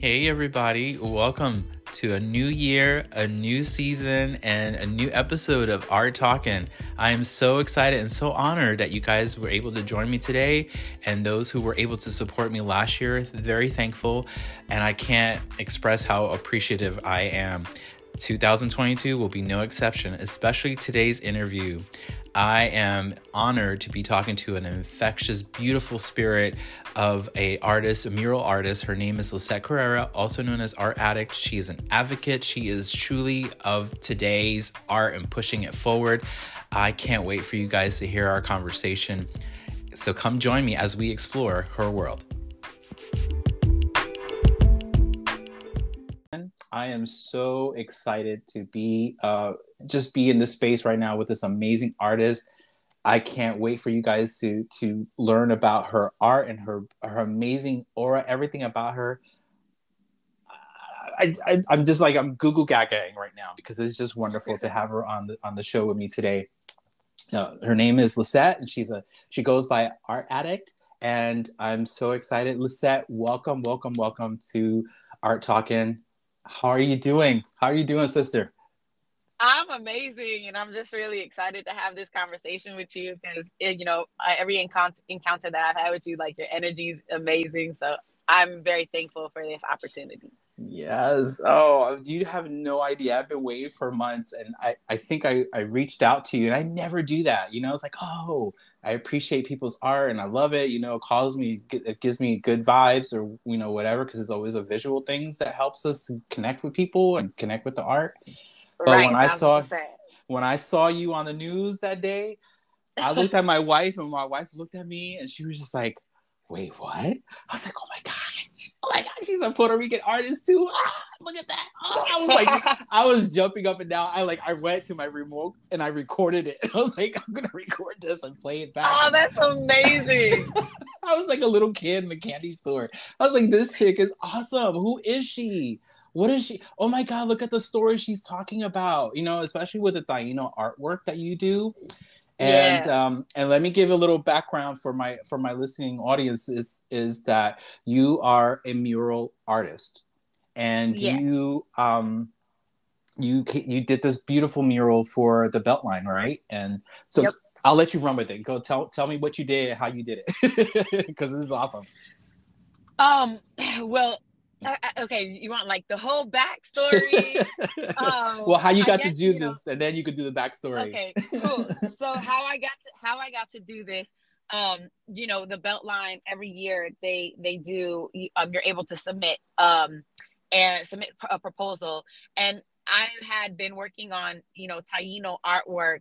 Hey, everybody, welcome to a new year, a new season, and a new episode of Art Talking. I am so excited and so honored that you guys were able to join me today, and those who were able to support me last year, very thankful, and I can't express how appreciative I am. 2022 will be no exception, especially today's interview. I am honored to be talking to an infectious, beautiful spirit of a artist, a mural artist. Her name is Lisette Correa, also known as Art Addict. She is an advocate. She is truly of today's art and pushing it forward. I can't wait for you guys to hear our conversation. So come join me as we explore her world. I am so excited to be uh, just be in this space right now with this amazing artist. I can't wait for you guys to to learn about her art and her her amazing aura, everything about her. I, I I'm just like I'm Google gagging right now because it's just wonderful to have her on the on the show with me today. Uh, her name is Lisette, and she's a she goes by Art Addict, and I'm so excited. Lisette, welcome, welcome, welcome to Art Talking. How are you doing? How are you doing, sister? I'm amazing, and I'm just really excited to have this conversation with you because eh, you know every encounter encounter that I've had with you, like your energy is amazing. So I'm very thankful for this opportunity. Yes. Oh, you have no idea. I've been waiting for months, and I I think I I reached out to you, and I never do that. You know, it's like oh. I appreciate people's art and I love it. You know, it calls me, it gives me good vibes or, you know, whatever, because it's always a visual things that helps us connect with people and connect with the art. But right, when I saw when I saw you on the news that day, I looked at my wife and my wife looked at me and she was just like, "Wait, what?" I was like, "Oh my god, oh my god, she's a Puerto Rican artist too! Ah, look at that!" Oh, I was like, I was jumping up and down. I like, I went to my remote and I recorded it. I was like, "I'm gonna record this and play it back." Oh, that's amazing! I was like a little kid in the candy store. I was like, "This chick is awesome. Who is she?" what is she oh my god look at the story she's talking about you know especially with the Taino artwork that you do and yeah. um, and let me give a little background for my for my listening audience is is that you are a mural artist and yeah. you um you you did this beautiful mural for the beltline right and so yep. i'll let you run with it go tell tell me what you did and how you did it because this is awesome um well uh, okay, you want like the whole backstory? um, well, how you got guess, to do this, know, and then you could do the backstory. Okay, cool. so how I got to how I got to do this, um, you know, the Beltline every year they they do. Um, you're able to submit um and submit a proposal, and I had been working on you know Taino artwork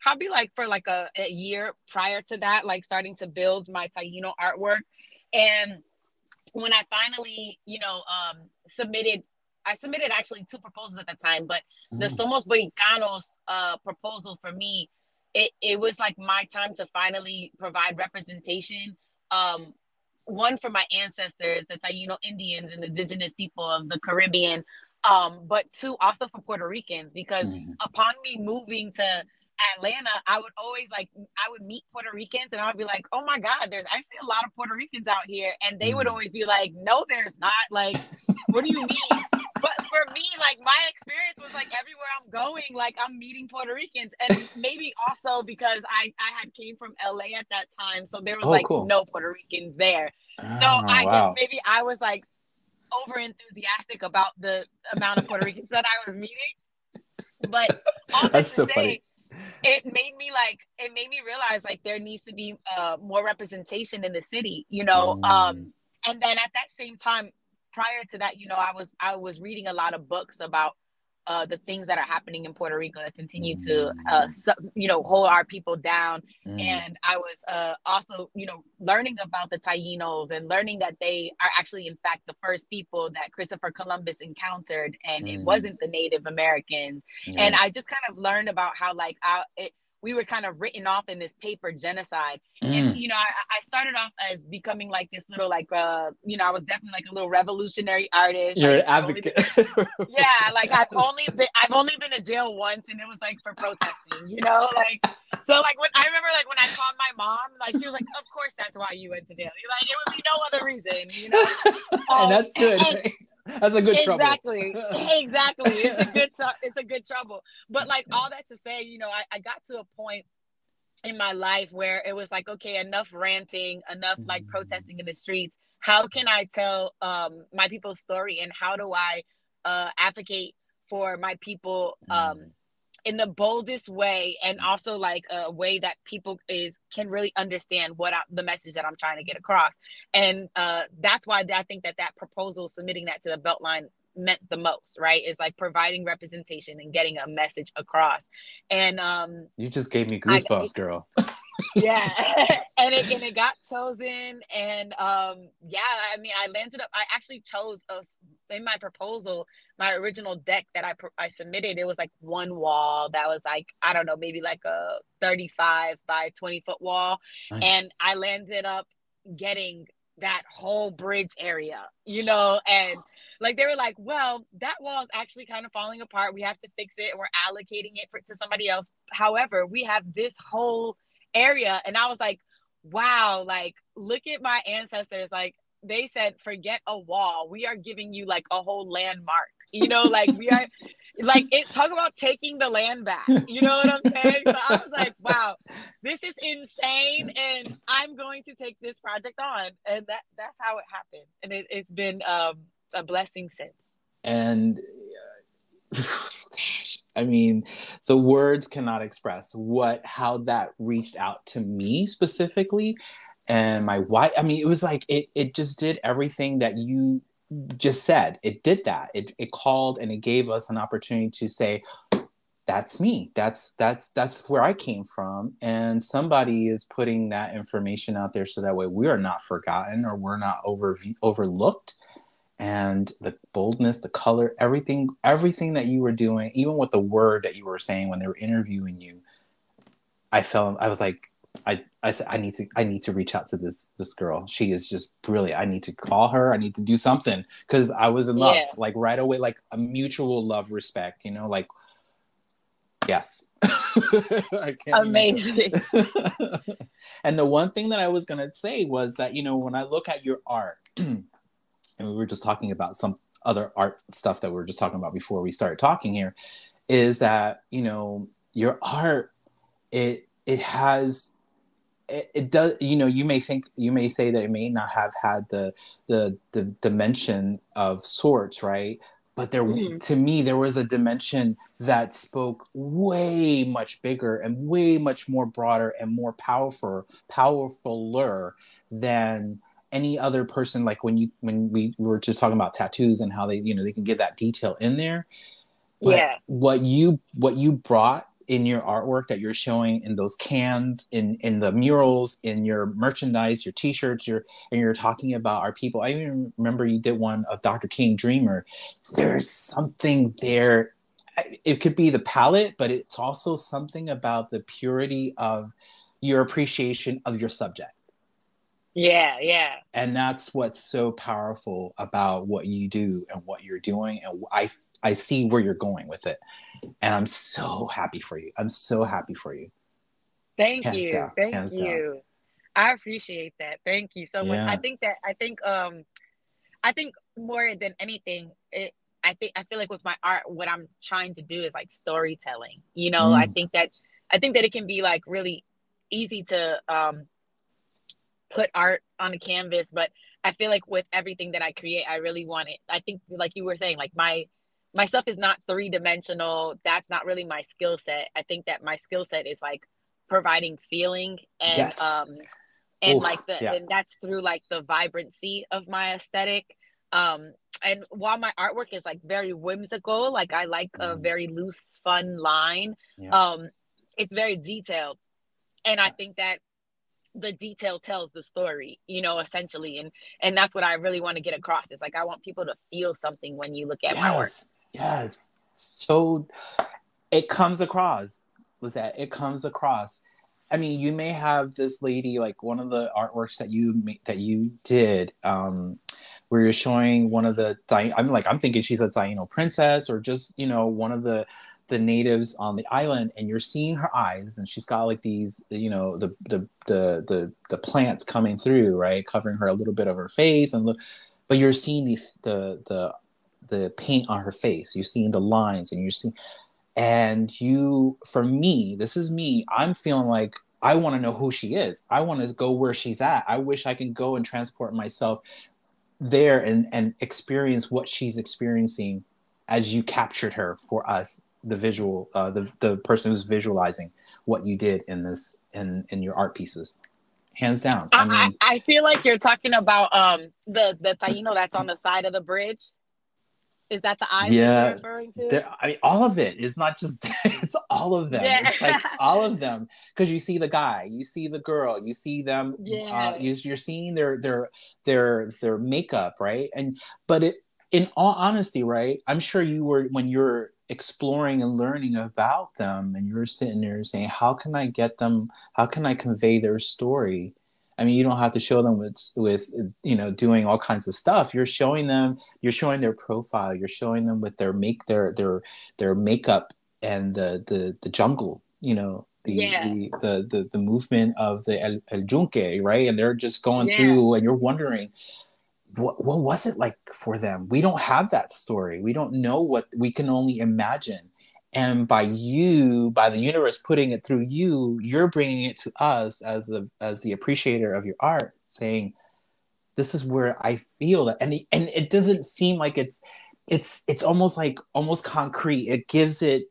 probably like for like a, a year prior to that, like starting to build my Taino artwork, and when I finally, you know, um, submitted, I submitted actually two proposals at the time, but mm. the Somos Borincanos uh, proposal for me, it, it was like my time to finally provide representation. Um, one for my ancestors, the Taino Indians and indigenous people of the Caribbean, um, but two also for Puerto Ricans, because mm. upon me moving to Atlanta, I would always like I would meet Puerto Ricans and I would be like, oh my God, there's actually a lot of Puerto Ricans out here. And they would mm. always be like, No, there's not. Like, what do you mean? But for me, like my experience was like everywhere I'm going, like I'm meeting Puerto Ricans. And maybe also because I, I had came from LA at that time. So there was oh, like cool. no Puerto Ricans there. Oh, so I wow. guess maybe I was like over enthusiastic about the amount of Puerto Ricans that I was meeting. But all that's so say, funny it made me like it made me realize like there needs to be uh, more representation in the city you know mm. um and then at that same time prior to that you know i was i was reading a lot of books about uh, the things that are happening in Puerto Rico that continue mm. to, uh, su- you know, hold our people down. Mm. And I was uh, also, you know, learning about the Tainos and learning that they are actually, in fact, the first people that Christopher Columbus encountered, and mm. it wasn't the Native Americans. And I just kind of learned about how, like, I, it, we were kind of written off in this paper genocide. Mm. And you know, I, I, started off as becoming like this little like uh, you know, I was definitely like a little revolutionary artist. You're like, an advocate. Been, yeah, like I've only been I've only been to jail once and it was like for protesting, you know, like so like when I remember like when I called my mom, like she was like, Of course that's why you went to jail. You're like, it would be no other reason, you know. Um, and that's good. And, right? That's a good exactly. trouble. Exactly. exactly. It's a good tr- it's a good trouble. But like all that to say, you know, I, I got to a point in my life where it was like, okay, enough ranting, enough like mm-hmm. protesting in the streets. How can I tell um my people's story and how do I uh advocate for my people um mm in the boldest way and also like a way that people is can really understand what I, the message that I'm trying to get across. And uh that's why I think that that proposal submitting that to the Beltline meant the most right? Is like providing representation and getting a message across. And um you just gave me goosebumps I, girl. Yeah and it and it got chosen and um yeah i mean i landed up i actually chose a, in my proposal my original deck that i i submitted it was like one wall that was like i don't know maybe like a 35 by 20 foot wall nice. and i landed up getting that whole bridge area you know and like they were like well that wall is actually kind of falling apart we have to fix it we're allocating it for, to somebody else however we have this whole area. And I was like, wow, like, look at my ancestors. Like, they said, forget a wall. We are giving you like a whole landmark. You know, like, we are like, it talk about taking the land back. You know what I'm saying? So I was like, wow, this is insane. And I'm going to take this project on. And that that's how it happened. And it, it's been um, a blessing since. And uh, I mean, the words cannot express what how that reached out to me specifically and my wife. I mean, it was like it it just did everything that you just said. It did that. It it called and it gave us an opportunity to say that's me. That's that's that's where I came from and somebody is putting that information out there so that way we are not forgotten or we're not over overlooked and the boldness, the color, everything, everything that you were doing, even with the word that you were saying when they were interviewing you, I felt I was like, I, I said I need to I need to reach out to this this girl. She is just brilliant. I need to call her. I need to do something because I was in love yeah. like right away, like a mutual love, respect. You know, like yes. Amazing. and the one thing that I was gonna say was that you know when I look at your art. and we were just talking about some other art stuff that we were just talking about before we started talking here is that you know your art it it has it, it, does you know you may think you may say that it may not have had the the the dimension of sorts right? But there mm-hmm. to me there was a dimension that spoke way much bigger and way much more broader and more powerful powerfuler than any other person. Like when you when we were just talking about tattoos and how they you know they can get that detail in there. But yeah. what you what you brought in your artwork that you're showing in those cans in in the murals in your merchandise your t-shirts your and you're talking about our people i even remember you did one of dr king dreamer there's something there it could be the palette but it's also something about the purity of your appreciation of your subject yeah, yeah. And that's what's so powerful about what you do and what you're doing. And I, I see where you're going with it. And I'm so happy for you. I'm so happy for you. Thank Hands you. Down. Thank you. Down. I appreciate that. Thank you so much. I think that I think um I think more than anything, it I think I feel like with my art, what I'm trying to do is like storytelling. You know, mm. I think that I think that it can be like really easy to um put art on a canvas but i feel like with everything that i create i really want it i think like you were saying like my my stuff is not three dimensional that's not really my skill set i think that my skill set is like providing feeling and yes. um and Oof, like the yeah. and that's through like the vibrancy of my aesthetic um and while my artwork is like very whimsical like i like mm. a very loose fun line yeah. um it's very detailed and i think that the detail tells the story you know essentially and and that's what i really want to get across it's like i want people to feel something when you look at yes, my work yes so it comes across Lisette, it comes across. I mean, you may have this lady like one of the artworks that you that you did, um, where you're showing one of the. I'm like, I'm thinking she's a Taino princess, or just you know one of the the natives on the island and you're seeing her eyes and she's got like these you know the the the the, the plants coming through right? Covering her a little bit of her face and look but you're seeing the the the the paint on her face. You're seeing the lines and you're seeing and you for me this is me i'm feeling like i want to know who she is. I want to go where she's at. I wish i can go and transport myself there and and experience what she's experiencing as you captured her for us the visual uh, the the person who's visualizing what you did in this in in your art pieces. Hands down. I mean I, I, feel like you're talking about um the the taino that's on the side of the bridge. Is that the eyes yeah. referring to? I mean, all of it is not just it's all of them. Yeah. it's like all of them. Because you see the guy you see the girl you see them uh, yeah. uh, you, you're seeing their their their their makeup right? And but it in all honesty right i'm sure you were when you're exploring and learning about them and you're sitting there saying how can i get them? How can i convey their story? I mean you don't have to show them with with you know doing all kinds of stuff. You're showing them you're showing their profile. You're showing them with their make their their their makeup and the the, the jungle you know the, yeah. the, the, the the movement of the el, el yunque right? And they're just going yeah. through and you're wondering what, what was it like for them? We don't have that story. We don't know what we can only imagine. And by you by the universe putting it through you you're bringing it to us as the as the appreciator of your art saying this is where i feel that and the, and it doesn't seem like it's it's it's almost like almost concrete. It gives it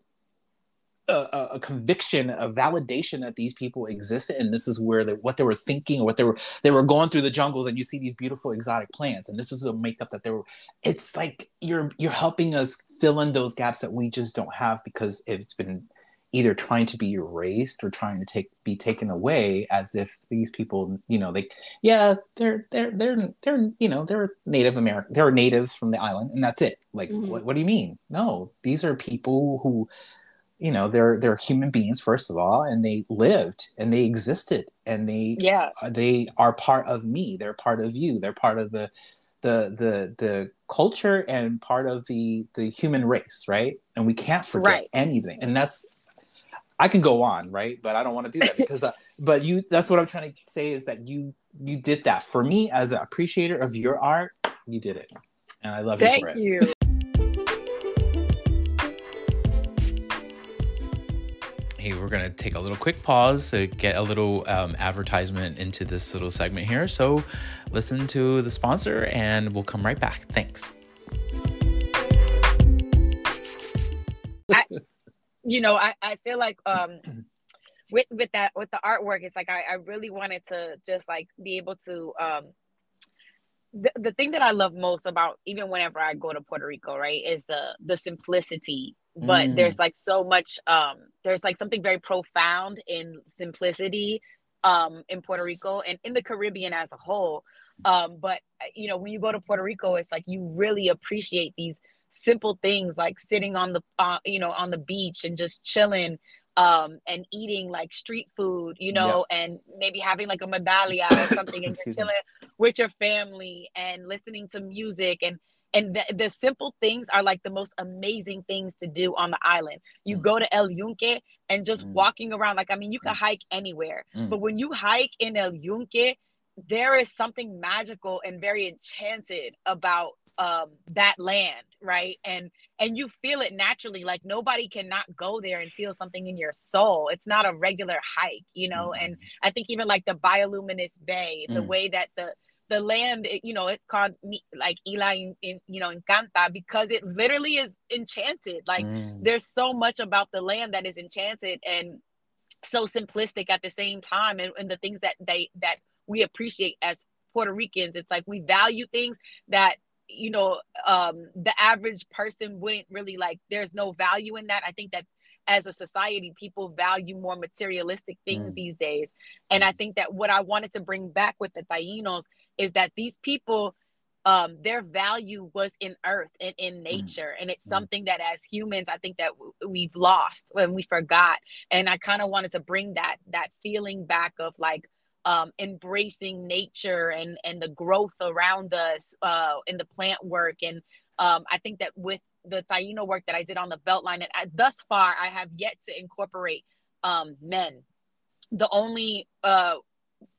a, a, conviction, a validation that these people existed, and this is where they, what they were thinking, or what they were they were going through the jungles, and you see these beautiful exotic plants, and this is a makeup that they were. It's like you're you're helping us fill in those gaps that we just don't have because it's been either trying to be erased or trying to take be taken away as if these people you know they yeah they're they're they're they're you know they're native american they're natives from the island and that's it like mm-hmm. what, what do you mean no these are people who you know they're they're human beings first of all and they lived and they existed and they yeah. uh, they are part of me. They're part of you. They're part of the the the the culture and part of the the human race right? And we can't forget right. anything. And that's i can go on right? But i don't want to do that because uh, but you that's what i'm trying to say is that you you did that for me as an appreciator of your art. You did it and i love Thank you for it. you hey, we're going to take a little quick pause to get a little um, advertisement into this little segment here. So listen to the sponsor and we'll come right back. Thanks. I, you know, I, I feel like um, with with that with the artwork, it's like I, I really wanted to just like be able to um, the, the thing that I love most about even whenever I go to Puerto Rico, right, is the the simplicity but mm. there's like so much um there's like something very profound in simplicity um in Puerto Rico and in the Caribbean as a whole um but you know when you go to Puerto Rico it's like you really appreciate these simple things like sitting on the uh, you know on the beach and just chilling um and eating like street food you know yep. and maybe having like a Medalla or something and chilling with your family and listening to music and and the, the, simple things are like the most amazing things to do on the island you mm. go to el yunque and just mm. walking around like i mean you can mm. hike anywhere mm. but when you hike in el yunque there is something magical and very enchanted about um, that land right and and you feel it naturally like nobody cannot go there and feel something in your soul it's not a regular hike you know and mm. i think even like the bioluminescent bay the mm. way that the the land, you know, it's called me like Isla in, in, you know, Encanta because it literally is enchanted. Like mm. there's so much about the land that is enchanted and so simplistic at the same time. And, and the things that they, that we appreciate as Puerto Ricans, it's like we value things that you know um the average person wouldn't really like there's no value in that i think that as a society, people value more materialistic things mm. these days. And I think that what I wanted to bring back with the Tainos is that these people um, their value was in earth and in mm. nature. And it's mm. something that as humans, I think that w- we've lost when we forgot. And I kind of wanted to bring that, that feeling back of like, um, embracing nature and, and the growth around us uh, in the plant work. And um, I think that with the Taino work that I did on the Beltline, and I, thus far, I have yet to incorporate um, men. The only uh,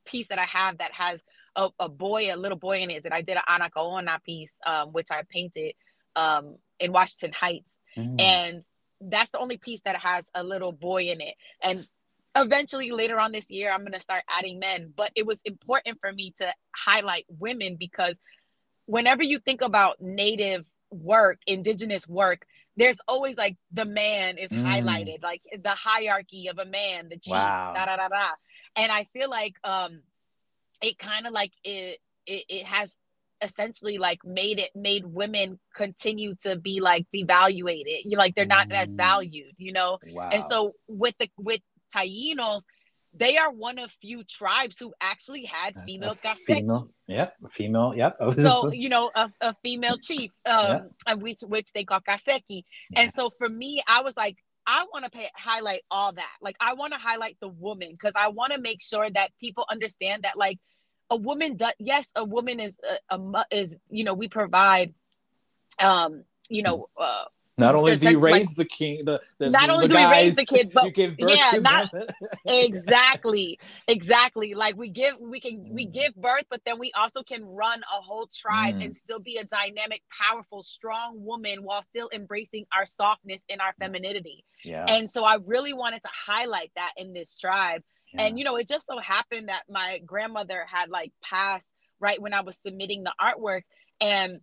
piece that I have that has a, a boy, a little boy in it. That I did an Anacaona piece, um, which I painted um, in Washington Heights, mm. and that's the only piece that has a little boy in it. And eventually, later on this year, I'm gonna start adding men. But it was important for me to highlight women because whenever you think about Native work, Indigenous work, there's always like the man is mm. highlighted, like the hierarchy of a man, the chief, wow. da da da da. And I feel like um it kind of like it, it it has essentially like made it made women continue to be like devaluated you know, like they're not mm. as valued you know wow. and so with the with Tainos they are one of few tribes who actually had female female yeah female yep so you know a, a female chief um yeah. which which they call cacique yes. and so for me i was like I want to highlight all that. Like I want to highlight the woman because I want to make sure that people understand that like a woman does yes a woman is a, a is you know we provide um you know uh not only do you raise the king the, the not the, only the do we raise the kid but yeah not exactly. Exactly. Like we give we can we mm. give birth but then we also can run a whole tribe mm. and still be a dynamic powerful strong woman while still embracing our softness and our femininity. Yeah. And so i really wanted to highlight that in this tribe. And you know, it just so happened that my grandmother had like passed right when I was submitting the artwork, and mm.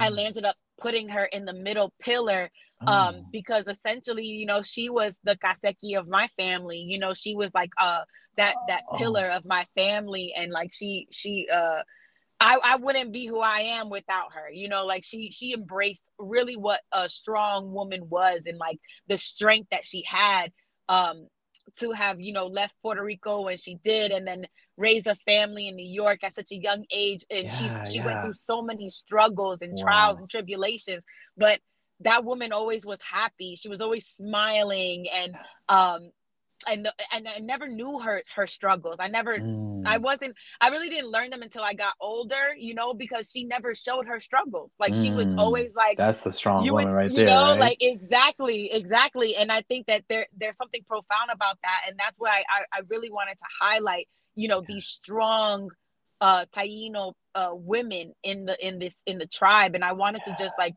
I landed up putting her in the middle pillar um oh. because essentially you know she was the cacique of my family you know she was like uh that that oh. pillar of my family and like she she uh I, I wouldn't be who I am without her. You know, like she she embraced really what a strong woman was and like the strength that she had um to have you know left Puerto Rico when she did, and then raise a family in New York at such a young age, and yeah, she she yeah. went through so many struggles and wow. trials and tribulations, but that woman always was happy. She was always smiling, and um, and and I never knew her her struggles. I never mm. I wasn't I really didn't learn them until I got older, you know, because she never showed her struggles. Like mm. she was mm. always like That's a strong woman would, right there. You know, right? like exactly, exactly. And I think that there there's something profound about that. And that's why I, I really wanted to highlight, you know, these strong uh Taino uh women in the in this in the tribe. And I wanted yeah. to just like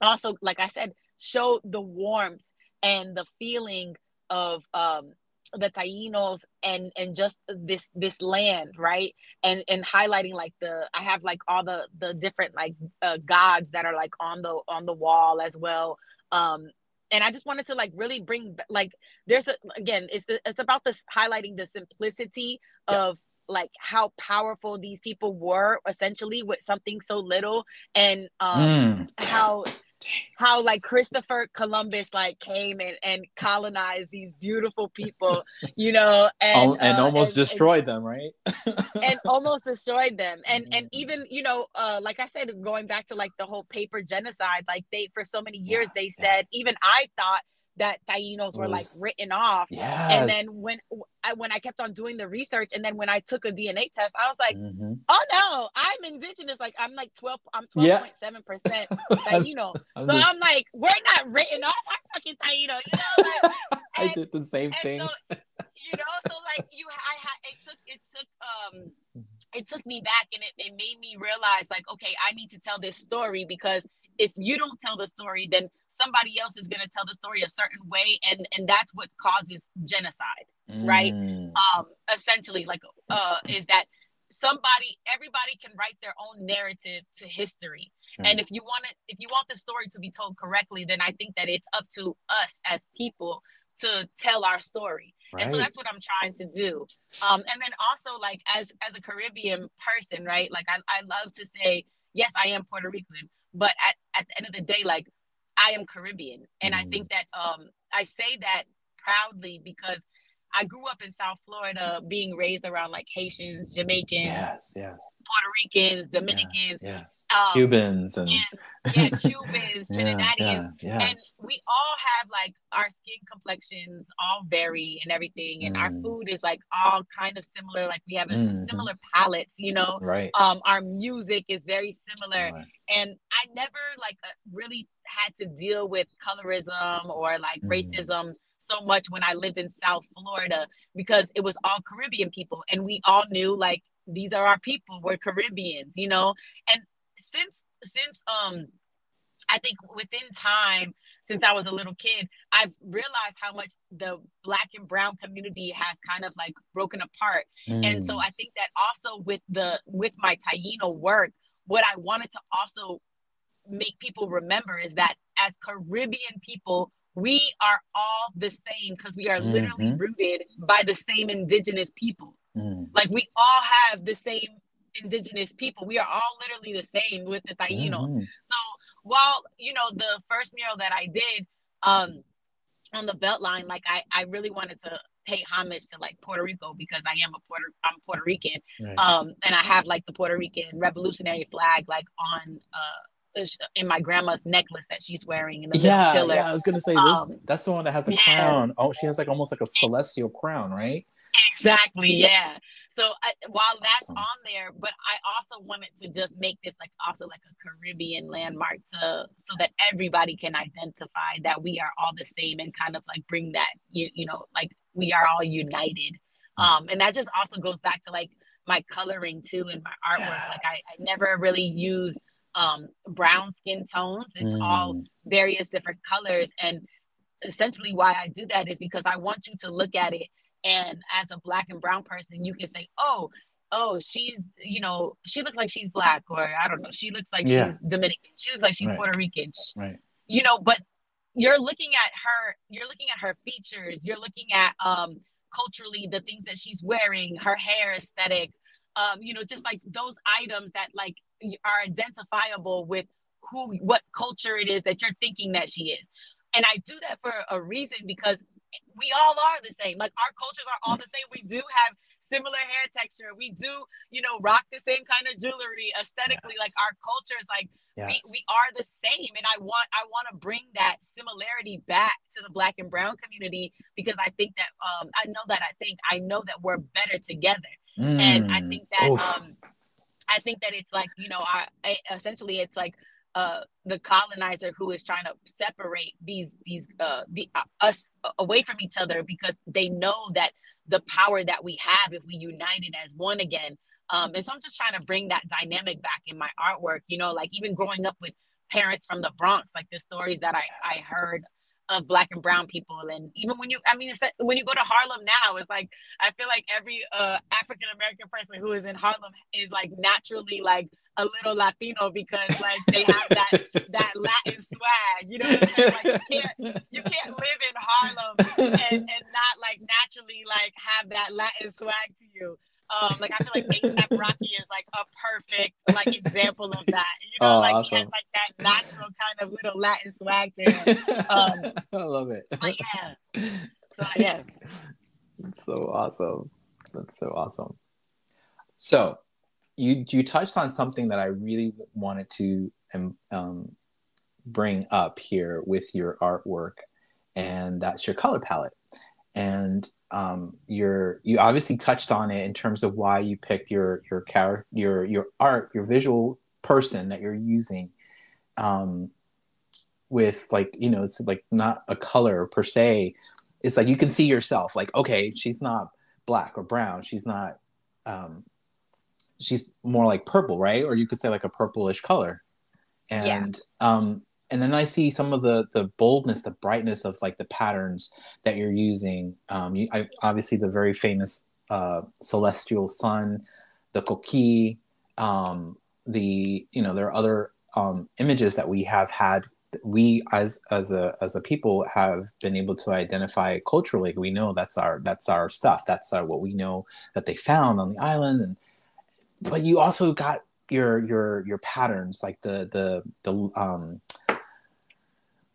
also, like I said, show the warmth and the feeling of um the Tainos and and just this this land, right? And and highlighting like the I have like all the the different like uh, gods that are like on the on the wall as well. Um and I just wanted to like really bring like there's a again it's the, it's about this highlighting the simplicity yeah. of like how powerful these people were essentially with something so little and um mm. how how like Christopher Columbus like came and, and colonized these beautiful people, you know, and and uh, almost and, destroyed and, them, right? and almost destroyed them. And and mm-hmm. even you know, uh, like I said, going back to like the whole paper genocide, like they for so many years yeah, they said yeah. even I thought that Tainos were like written off. Yes. And then when I when I kept on doing the research and then when I took a DNA test, I was like, mm-hmm. oh no, I'm indigenous. Like I'm like 12, I'm 12.7 yeah. percent Taino. so just... I'm like, we're not written off. I'm fucking Taino, you know? Like, and, I did the same thing. So, you know, so like you I had it took it took um it took me back and it, it made me realize like, okay, I need to tell this story because if you don't tell the story, then somebody else is going to tell the story a certain way and and that's what causes genocide mm. right um essentially like uh is that somebody everybody can write their own narrative to history mm. and if you want it if you want the story to be told correctly then i think that it's up to us as people to tell our story right. and so that's what i'm trying to do um and then also like as as a caribbean person right like i, I love to say yes i am puerto rican but at, at the end of the day like I am Caribbean. And mm. I think that um, I say that proudly because I grew up in South Florida, being raised around like Haitians, Jamaicans, yes, yes, Puerto Ricans, Dominicans, yeah, yes, um, Cubans, and, and yeah, Cubans, Trinidadians, yeah, yes. and we all have like our skin complexions all vary and everything, and Mm. our food is like all kind of similar. Like we have a Mhm. similar palettes, you know. right. Um, our music is very similar right. and I never like uh, really had to deal with colorism or like Mhm. racism so much when I lived in South Florida because it was all Caribbean people. And we all knew like these are our people. We're Caribbeans you know? And since since um I think within time since I was a little kid I've realized how much the black and brown community has kind of like broken apart. And so Mm. I think that also with the with my Taino work, what I wanted to also make people remember is that as Caribbean people, we are all the same because we are literally Mhm. rooted by the same indigenous people. Mm. Like we all have the same indigenous people. We are all literally the same with the Taino. Mhm. So while you know the first mural that I did um on the Beltline, like I I really wanted to pay homage to like Puerto Rico because I am a Puerto I'm Puerto Rican. Right. Um and I have like the Puerto Rican revolutionary flag like on uh in my grandma's necklace that she's wearing in the yeah, pillar. yeah. I was gonna say Um, that's the one that has a yeah. crown. Oh, she has like almost like a celestial crown, right? Exactly, yeah. So I, while That's that's, awesome. on there, but I also wanted to just make this like also like a Caribbean landmark to so that everybody can identify that we are all the same and kind of like bring that you you know like we are all united. Mm. Um, and that just also goes back to like my coloring too and my artwork. Like I, I never really use um brown skin tones. It's all Mm. various different colors and essentially why I do that is because I want you to look at it and as a black and brown person you can say oh oh she's you know she looks like she's black or I don't know she looks like Yeah. she's Dominican she looks like she's Right. Puerto Rican right. you know but you're looking at her you're looking at her features you're looking at um culturally the things that she's wearing her hair aesthetic um you know just like those items that like are identifiable with who what culture it is that you're thinking that she is. And i do that for a reason because we all are the same. Like our cultures are all the same. We do have similar hair texture. We do you know rock the same kind of jewelry aesthetically. Like our culture is like Yes. we, we are the same. And i want i want to bring that similarity back to the black and brown community because i think that um i know that. I think i know that we're better together. And i Mm. think that Oof. um i think that it's like you know essentially it's like uh the colonizer who is trying to separate these these uh the uh, us away from each other because they know that the power that we have if we united as one again. Um and so i'm just trying to bring that dynamic back in my artwork you know like even growing up with parents from the bronx like the stories that i i heard of black and brown people and even when you i mean when you go to harlem now it's like i feel like every uh african american person who is in harlem is like naturally like a little latino because like they have that that latin swag you know like you can't you can't live in harlem and, and not like naturally like have that latin swag to you um like i feel like ASAP Rocky is like a perfect like example of that you know Oh, like he has like that natural kind of little latin swag to him um, I love it. but yeah so yeah That's so awesome. That's so awesome. So, you you touched on something that I really wanted to um, um, bring up here with your artwork, and that's your color palette. And um, your you obviously touched on it in terms of why you picked your your character your your art your visual person that you're using. Um, with like you know it's like not a color per se. It's like you can see yourself like okay she's not black or brown. She's not um she's more like purple right? Or you could say like a purplish color. And um and then i see some of the the boldness the brightness of like the patterns that you're using. Um you, I, obviously the very famous uh celestial sun the coquí um the you know there are other um images that we have had. We as as a as a people have been able to identify culturally. We know that's our that's our stuff. That's our, what we know that they found on the island. And but you also got your your your patterns like the the the um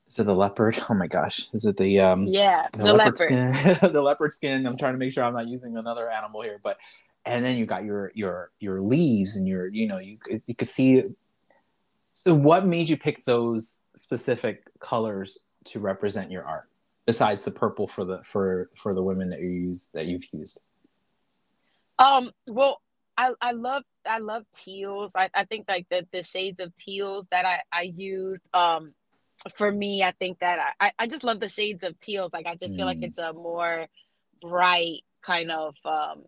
is it the leopard? Oh my gosh, is it the um yeah the, the leopard, leopard. skin? the leopard skin. I'm trying to make sure I'm not using another animal here, but and then you got your your your leaves and your you know you could- you could see. So, what made you pick those specific colors to represent your art, besides the purple for the for for the women that you use that you've used? Um, well, I, I love I love teals. I, I think like the, the shades of teals that I, I used. Um for me, I think that I, I just love the shades of teals. Like I just feel like Mm. it's a more bright kind of um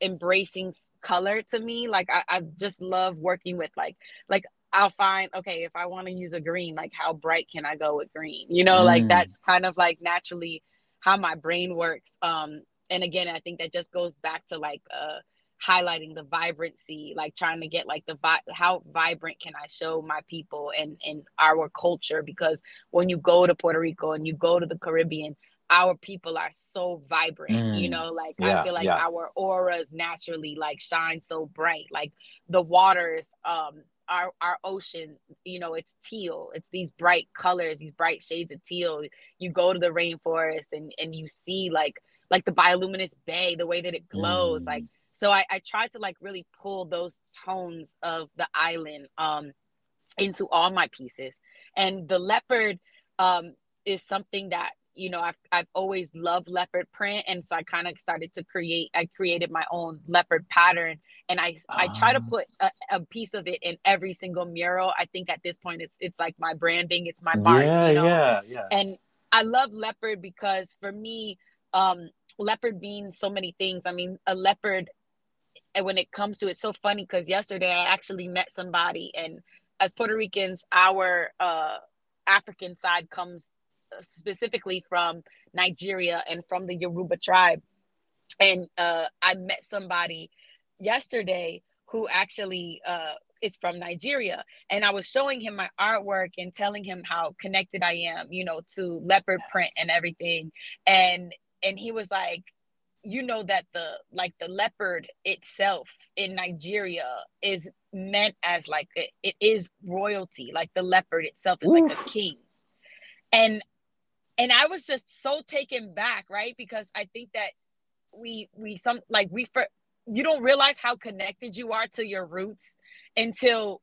embracing color to me. Like I, I just love working with like like I'll find okay if I want to use a green, like how bright can I go with green? You know, like Mm. that's kind of like naturally how my brain works. Um and again, I think that just goes back to like uh highlighting the vibrancy, like trying to get like the vi- how vibrant can I show my people and and our culture because when you go to Puerto Rico and you go to the Caribbean, our people are so vibrant, you Mm. know, like Yeah, I feel like yeah. our auras naturally like shine so bright. Like the waters, um, our our ocean, you know, it's teal. It's these bright colors, these bright shades of teal. You go to the rainforest and and you see like like the bioluminescent bay, the way that it glows, Mm. like so I, I tried to like really pull those tones of the island um into all my pieces and the leopard um is something that you know I've, I've always loved leopard print and so i kind of started to create i created my own leopard pattern and i i try to Ah. put a, a piece of it in every single mural i think at this point it's it's like my branding it's my mark yeah, you know yeah, yeah. and I love leopard because for me, um, leopard means so many things. I mean, a leopard, and when it comes to it's so funny because yesterday I actually met somebody, and as Puerto Ricans, our uh, African side comes specifically from Nigeria and from the Yoruba tribe. And uh, I met somebody yesterday who actually uh, is from Nigeria. And I was showing him my artwork and telling him how connected I am, you know, to leopard print and everything. And and he was like, you know that the like the leopard itself in Nigeria is meant as like it, it is royalty. Like the leopard itself is like Oof. a king. And and I was just so taken back, right? Because I think that we we some like we for you don't realize how connected you are to your roots until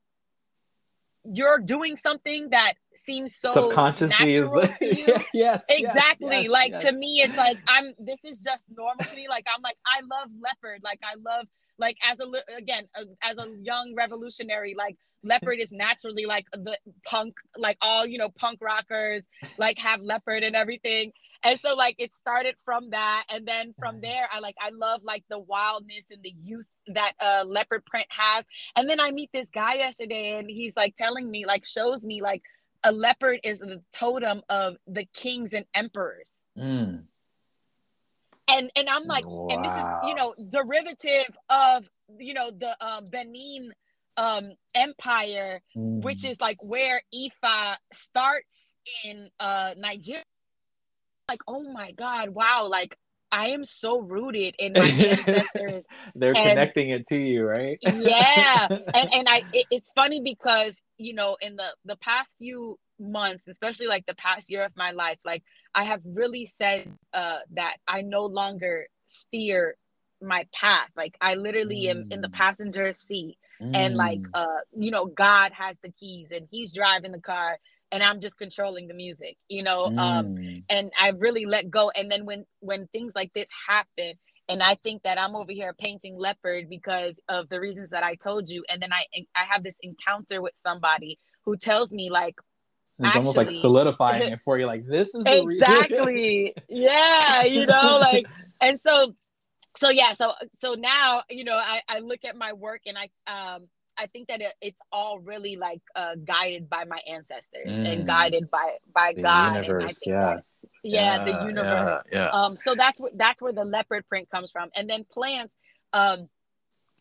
you're doing something that seems so Subconsciously is the, to you. yes, yes, exactly yes, like yes. to me it's like i'm this is just normal to me like i'm like i love leopard like i love like as a again uh, as a young revolutionary like leopard is naturally like the punk like all you know punk rockers like have leopard and everything and so like it started from that and then from there i like i love like the wildness and the youth that uh leopard print has and then i meet this guy yesterday and he's like telling me like shows me like a leopard is the totem of the kings and emperors Mm. and and i'm like and this is you know derivative of you know the um benin um empire which Mm. is like where Ifa starts in uh Nigeria. Like, oh my God, wow, like I am so rooted in my ancestors. They're and- connecting it to you, right? yeah. And and I it, it's funny because, you know, in the the past few months, especially like the past year of my life, like I have really said uh that I no longer steer my path. Like I literally am in the Mm. passenger seat and like Mm. uh you know god has the keys and he's driving the car and i'm just controlling the music you know um Mm. and i really let go and then when when things like this happen and i think that i'm over here painting leopard because of the reasons that i told you and then i i have this encounter with somebody who tells me like it's almost like solidifying it for you. Like this is exactly yeah you know like and so so yeah so so now you know i i look at my work and i um i think that it, it's all really like uh guided by my ancestors Mm. and guided by by the god universe. that- Yes. yeah, the universe Yeah. yeah. um so that's what that's where the leopard print comes from and then plants um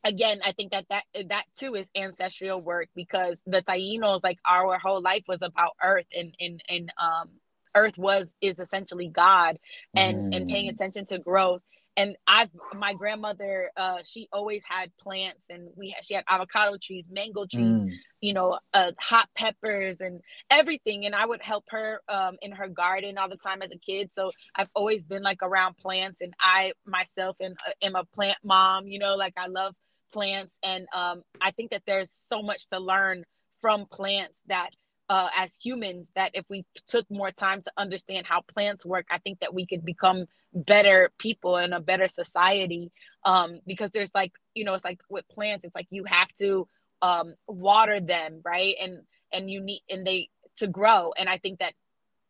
again i think that that that too is ancestral work because the tainos like our whole life was about earth and and and um earth was is essentially god and and paying Mm. attention to growth and I've my grandmother uh she always had plants and we had, she had avocado trees, mango trees, mm. you know, uh hot peppers and everything and I would help her um in her garden all the time as a kid. So I've always been like around plants and I myself and uh, am a plant mom, you know, like I love plants and um I think that there's so much to learn from plants that uh, as humans that if we took more time to understand how plants work, I think that we could become better people and a better society. Um, because there's like, you know, it's like with plants, it's like you have to um, water them, right? And and you need and they to grow. And I think that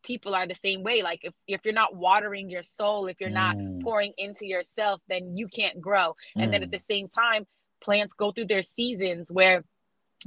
people are the same way. Like if, if you're not watering your soul, if you're mm. not pouring into yourself, then you can't grow. And then at mm. the same time, plants go through their seasons where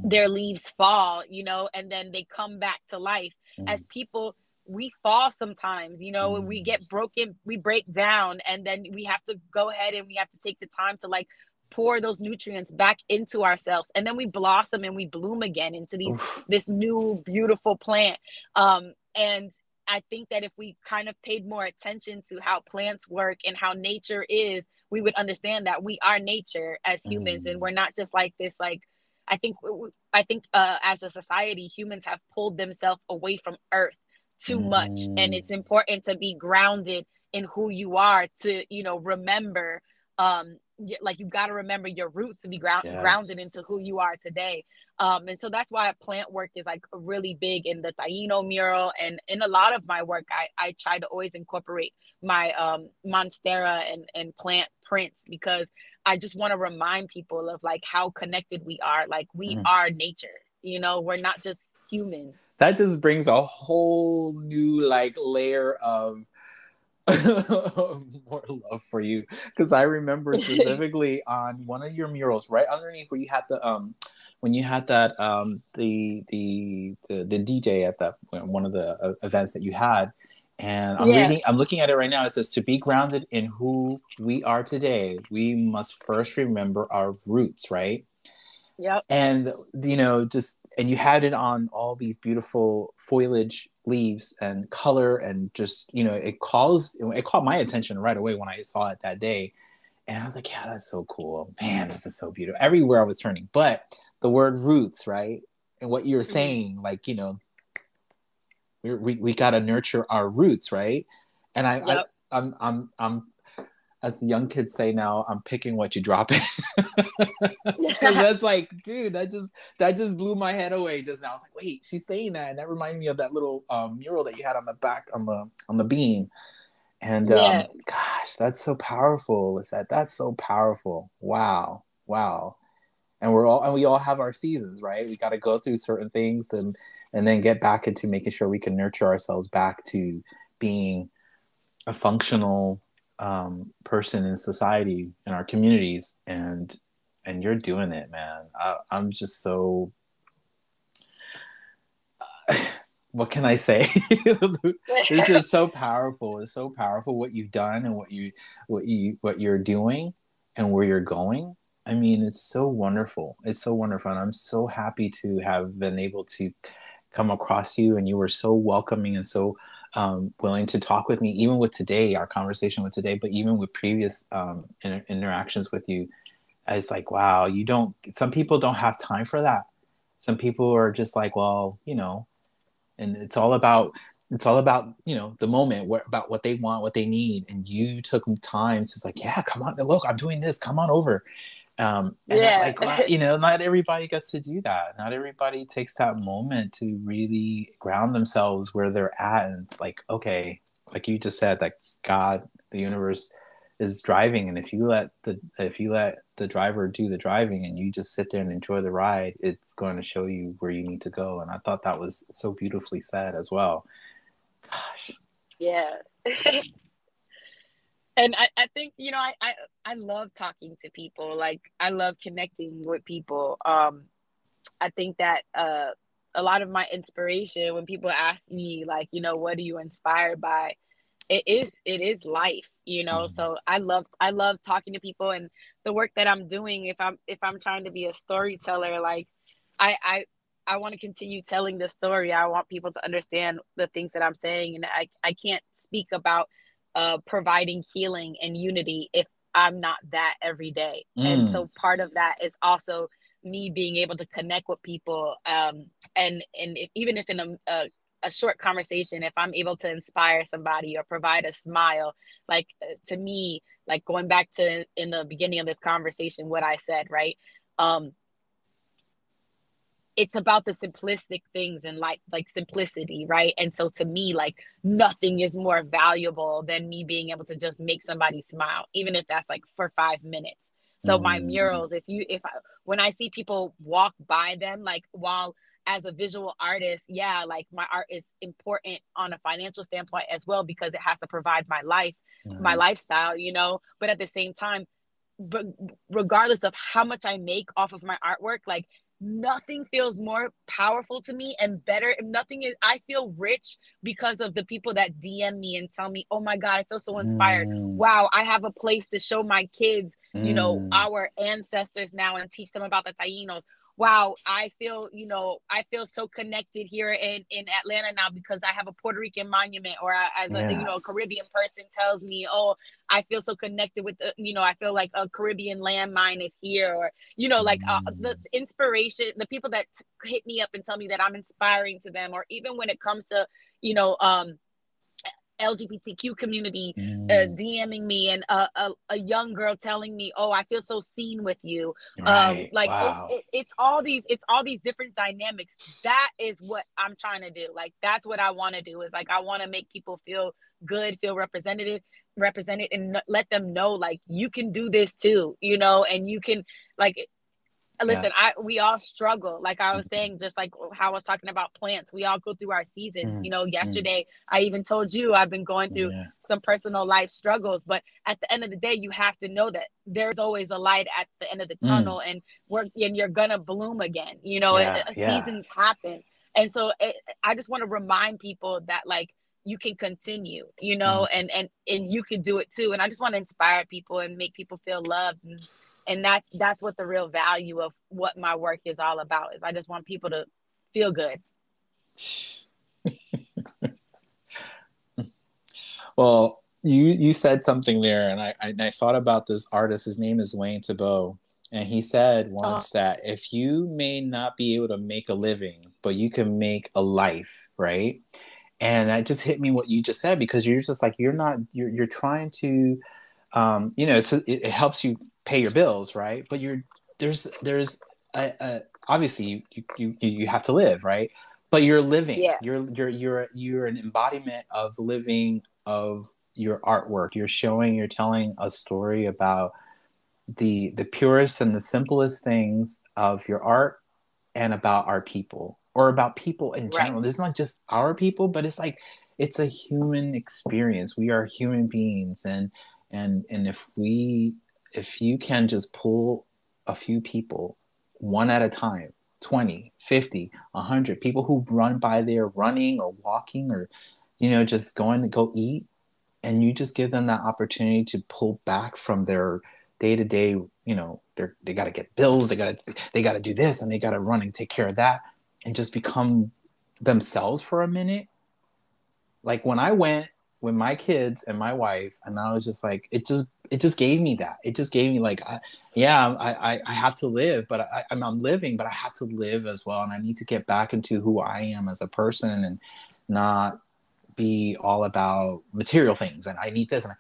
their leaves fall, you know, and then they come back to life. Mm. As people, we fall sometimes, you know, mm. we get broken, we break down, and then we have to go ahead and we have to take the time to like pour those nutrients back into ourselves and then we blossom and we bloom again into these Oof. this new beautiful plant um and i think that if we kind of paid more attention to how plants work and how nature is we would understand that we are nature as humans mm. and we're not just like this like I think I think uh, as a society, humans have pulled themselves away from Earth too mm. much, and it's important to be grounded in who you are. To you know, remember, um, like you got to remember your roots to be ground yes. grounded into who you are today. Um, and so that's why plant work is like really big in the Taino mural, and in a lot of my work, I I try to always incorporate my um monstera and and plant prints because I just want to remind people of like how connected we are. Like we mm. are nature. You know, we're not just humans. That just brings a whole new like layer of more love for you because I remember specifically on one of your murals right underneath where you had the um when you had that um the the the, the DJ at that one of the uh, events that you had and I'm yeah. reading, I'm looking at it right now. It says, to be grounded in who we are today, we must first remember our roots, right? Yep. And, you know, just, and you had it on all these beautiful foliage leaves and color and just, you know, it calls, it caught my attention right away when I saw it that day. And I was like, yeah, that's so cool. Man, this is so beautiful. Everywhere I was turning. But the word roots, right? And what you're mm-hmm. saying, like, you know, we we, we got to nurture our roots, right? And I, yep. I I'm I'm I'm as the young kids say now, I'm picking what you drop in. Because that's like, dude, that just that just blew my head away just now. I was like, wait, she's saying that, and that reminded me of that little um, mural that you had on the back on the on the beam. And um, yeah. gosh, that's so powerful. Is that that's so powerful? Wow, wow and we're all and we all have our seasons right we got to go through certain things and and then get back into making sure we can nurture ourselves back to being a functional um, person in society in our communities and and you're doing it man I, i'm just so what can I say? it's just so powerful. It's so powerful what you've done and what you what you what you're doing and where you're going. I mean, it's so wonderful. It's so wonderful. And I'm so happy to have been able to come across you. And you were so welcoming and so um, willing to talk with me, even with today, our conversation with today, but even with previous um, inter- interactions with you. It's like, wow, you don't, some people don't have time for that. Some people are just like, well, you know, and it's all about it's all about you know the moment where, about what they want what they need and you took time It's like yeah come on look i'm doing this come on over um, and yeah. it's like, you know, not everybody gets to do that. Not everybody takes that moment to really ground themselves where they're at and like, okay, like you just said, like God, the universe is driving, and if you let the if you let the driver do the driving and you just sit there and enjoy the ride, it's going to show you where you need to go. And I thought that was so beautifully said as well. Gosh. Yeah. and I, I think you know I, I i love talking to people like i love connecting with people um i think that uh a lot of my inspiration when people ask me like you know what are you inspired by it is it is life you know mm-hmm. so i love i love talking to people and the work that i'm doing if i'm if i'm trying to be a storyteller like i i I want to continue telling the story. I want people to understand the things that I'm saying, and I, I can't speak about uh, providing healing and unity if I'm not that every day. Mm. And so part of that is also me being able to connect with people um, and and if, even if in a, a, a short conversation if i'm able to inspire somebody or provide a smile like uh, to me like going back to in the beginning of this conversation what i said right um it's about the simplistic things and like like simplicity right and so to me like nothing is more valuable than me being able to just make somebody smile even if that's like for five minutes so mm. my murals if you if I, when i see people walk by them like while as a visual artist yeah like my art is important on a financial standpoint as well because it has to provide my life mm. my lifestyle you know but at the same time but regardless of how much i make off of my artwork like nothing feels more powerful to me and better nothing is i feel rich because of the people that dm me and tell me oh my god i feel so inspired mm. wow i have a place to show my kids mm. you know mm. our ancestors now and teach them about the tainos wow, I feel, you know, I feel so connected here in, in Atlanta now because I have a Puerto Rican monument or I, as a, you know, a Caribbean person tells me, oh, I feel so connected with, the, you know, I feel like a Caribbean landmine is here or, you know, like uh, the mm. inspiration, the people that hit me up and tell me that I'm inspiring to them, or even when it comes to, you know, um, LGBTQ community uh, mm. uh, DMing me and a, a, a, young girl telling me, "Oh, I feel so seen with you." Um, right. Um, like wow. it, it, it's all these, it's all these different dynamics. That is what I'm trying to do. Like that's what I want to do. Is like I want to make people feel good, feel represented, represented, and let them know like you can do this too. You know, and you can like listen yeah. i we all struggle like i was mm-hmm. saying just like how i was talking about plants we all go through our seasons mm you know mm. yesterday mm i even told you i've been going through yeah. some personal life struggles but at the end of the day you have to know that there's always a light at the end of the mm. tunnel and we're and you're gonna bloom again you know yeah. it, seasons happen and so it, i just want to remind people that like you can continue you know mm and and and you can do it too and i just want to inspire people and make people feel loved and and that's that's what the real value of what my work is all about is. I just want people to feel good. Well you you said something there and I, I, I thought about this artist. His name is wayne thiebaud and he said once oh. that if you may not be able to make a living but you can make a life right? And that just hit me what you just said because you're just like you're not you're, you're trying to um, you know, it, it helps you pay your bills, right? But you're there's there's a, a, obviously you, you you have to live, right? But you're living. Yeah. You're you're you're you're an embodiment of living of your artwork. You're showing, you're telling a story about the the purest and the simplest things of your art and about our people or about people in general. Right. It's not just our people, but it's like it's a human experience. We are human beings and and and if we if you can just pull a few people one at a time 20 50 100 people who run by there running or walking or you know just going to go eat and you just give them that opportunity to pull back from their day to day you know they're they got to get bills they got to they got to do this and they got to run and take care of that and just become themselves for a minute. Like when i went with my kids and my wife and i was just like it just it just gave me that. It just gave me like I, yeah I, I I have to live but I, I'm, I'm living but i have to live as well and i need to get back into who i am as a person and not be all about material things and i need this and I,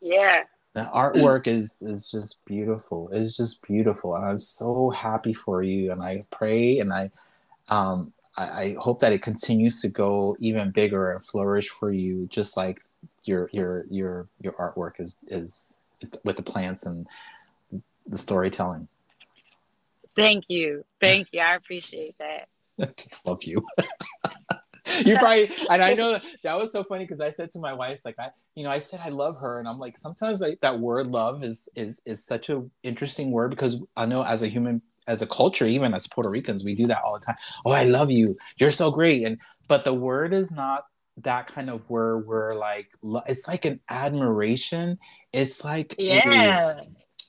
yeah. The artwork is is just beautiful. It's just beautiful and i'm so happy for you and i pray and i um I, I hope that it continues to go even bigger and flourish for you, just like your your your your artwork is is with the plants and the storytelling. Thank you, thank you. I appreciate that. I just love you. you probably and I know that, was so funny because I said to my wife like I you know I said I love her and I'm like sometimes like that word love is is is such a interesting word because I know as a human as a culture, even as Puerto Ricans, we do that all the time. Oh, I love you. You're so great. And but the word is not that kind of where we're like it's like an admiration. It's like yeah. A,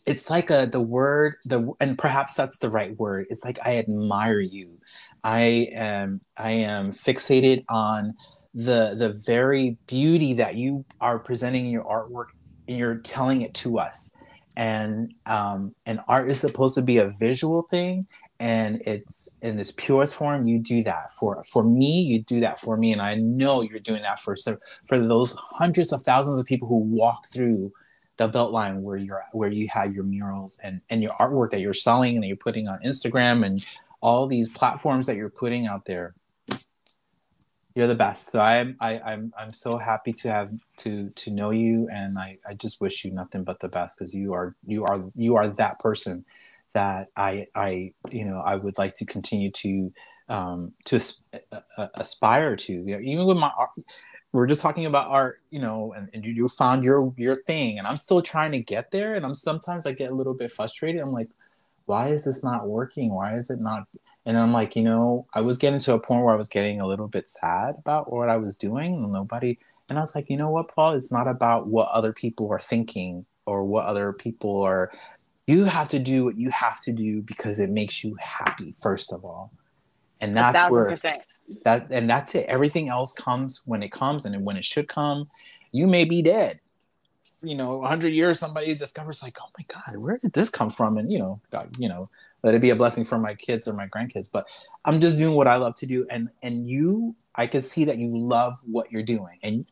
it's like a the word the and perhaps that's the right word. It's like I admire you. I am I am fixated on the the very beauty that you are presenting in your artwork and you're telling it to us and um, and art is supposed to be a visual thing and it's in its purest form you do that. For for me you do that for me and i know you're doing that for for those hundreds of thousands of people who walk through the beltline where you're where you have your murals and and your artwork that you're selling and you're putting on instagram and all these platforms that you're putting out there you're the best. So I'm I, I'm I'm so happy to have to to know you, and I I just wish you nothing but the best because you are you are you are that person that I I you know I would like to continue to um to uh, aspire to. You know, even with my art, we're just talking about art, you know, and, and you found your your thing, and I'm still trying to get there, and I'm sometimes I get a little bit frustrated. I'm like, why is this not working? Why is it not? And I'm like, you know, I was getting to a point where I was getting a little bit sad about what I was doing. And nobody, and I was like, you know what, Paul? It's not about what other people are thinking or what other people are. You have to do what you have to do because it makes you happy, first of all. And that's where that, and that's it. Everything else comes when it comes and when it should come. You may be dead. You know, 100 years, somebody discovers, like, oh my God, where did this come from? And, you know, God, you know, let it be a blessing for my kids or my grandkids but i'm just doing what i love to do. And and you i can see that you love what you're doing and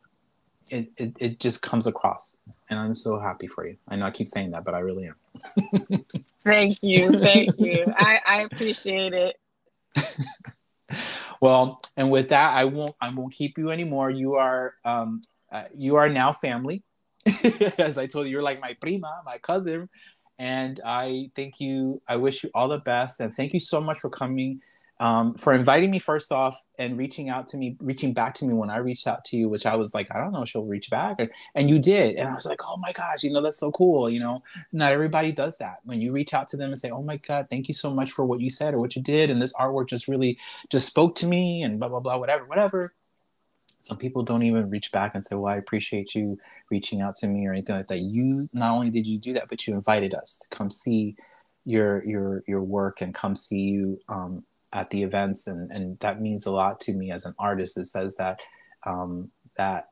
it, it, it just comes across and i'm so happy for you. I know i keep saying that but i really am. Thank you. Thank you. I, I appreciate it. Well and with that i won't i won't keep you anymore. You are um uh, you are now family. As i told you you're like my prima my cousin and I thank you. I wish you all the best, and thank you so much for coming, um, for inviting me first off, and reaching out to me, reaching back to me when I reached out to you, which I was like, I don't know, she'll reach back, and, and you did, and I was like, oh my gosh, you know, that's so cool. You know, not everybody does that. When you reach out to them and say, oh my god, thank you so much for what you said or what you did, and this artwork just really just spoke to me, and blah blah blah, whatever, whatever some people don't even reach back and say, "Well, I appreciate you reaching out to me" or anything like that. You not only did you do that, but you invited us to come see your your your work and come see you um, at the events, and and that means a lot to me as an artist. It says that um, that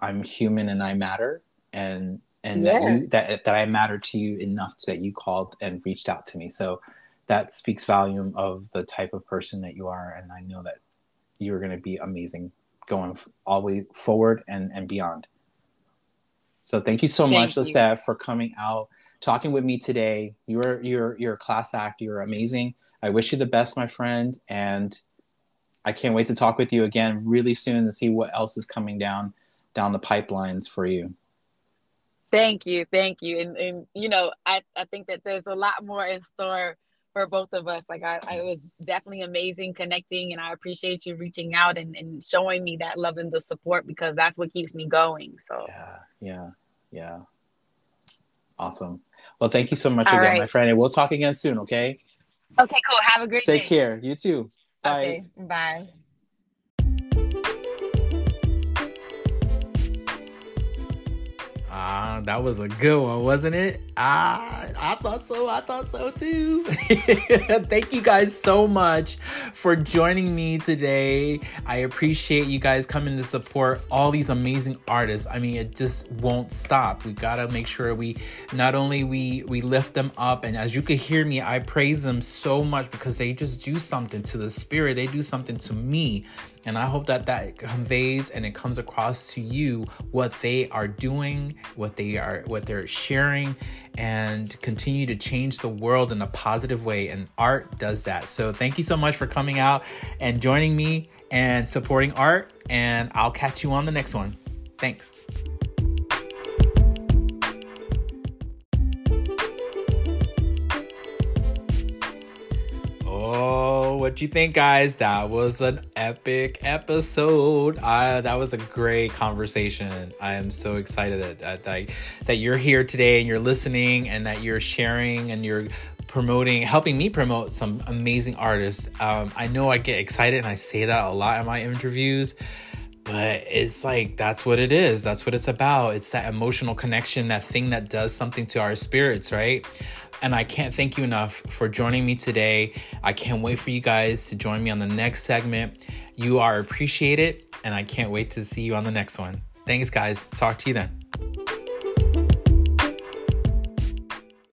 I'm human and I matter, and and yeah. that you that that I matter to you enough that you called and reached out to me. So that speaks volume of the type of person that you are, and I know that you're going to be amazing going all the way forward and, and beyond. So thank you so thank much, Lisette, for coming out, talking with me today. You're you're you're a class act. You're amazing. I wish you the best, my friend, and I can't wait to talk with you again really soon to see what else is coming down down the pipelines for you. Thank you, thank you, and and you know I I think that there's a lot more in store for both of us. Like I, I was definitely amazing connecting and I appreciate you reaching out and, and showing me that love and the support because that's what keeps me going. So yeah, yeah, yeah. Awesome. Well, thank you so much All again, right. my friend. And we'll talk again soon, okay? Okay, cool. Have a great day. Take day. care. You too. Bye. Okay, bye. Ah, that was a good one, wasn't it? Ah, I thought so. I thought so too. Thank you guys so much for joining me today. I appreciate you guys coming to support all these amazing artists. I mean, it just won't stop. We got to make sure we not only we we lift them up and as you can hear me, I praise them so much because they just do something to the spirit. They do something to me and I hope that that conveys and it comes across to you what they are doing, what they are, what they're sharing, and continue to change the world in a positive way. And art does that. So thank you so much for coming out and joining me and supporting art. And I'll catch you on the next one. Thanks. What do you think, guys? That was an epic episode. Uh, that was a great conversation. I am so excited that, that, that, that you're here today and you're listening and that you're sharing and you're promoting, helping me promote some amazing artists. Um, I know I get excited and I say that a lot in my interviews but it's like that's what it is that's what it's about it's that emotional connection that thing that does something to our spirits right and I can't thank you enough for joining me today. I can't wait for you guys to join me on the next segment. You are appreciated, and I can't wait to see you on the next one. Thanks, guys. Talk to you then.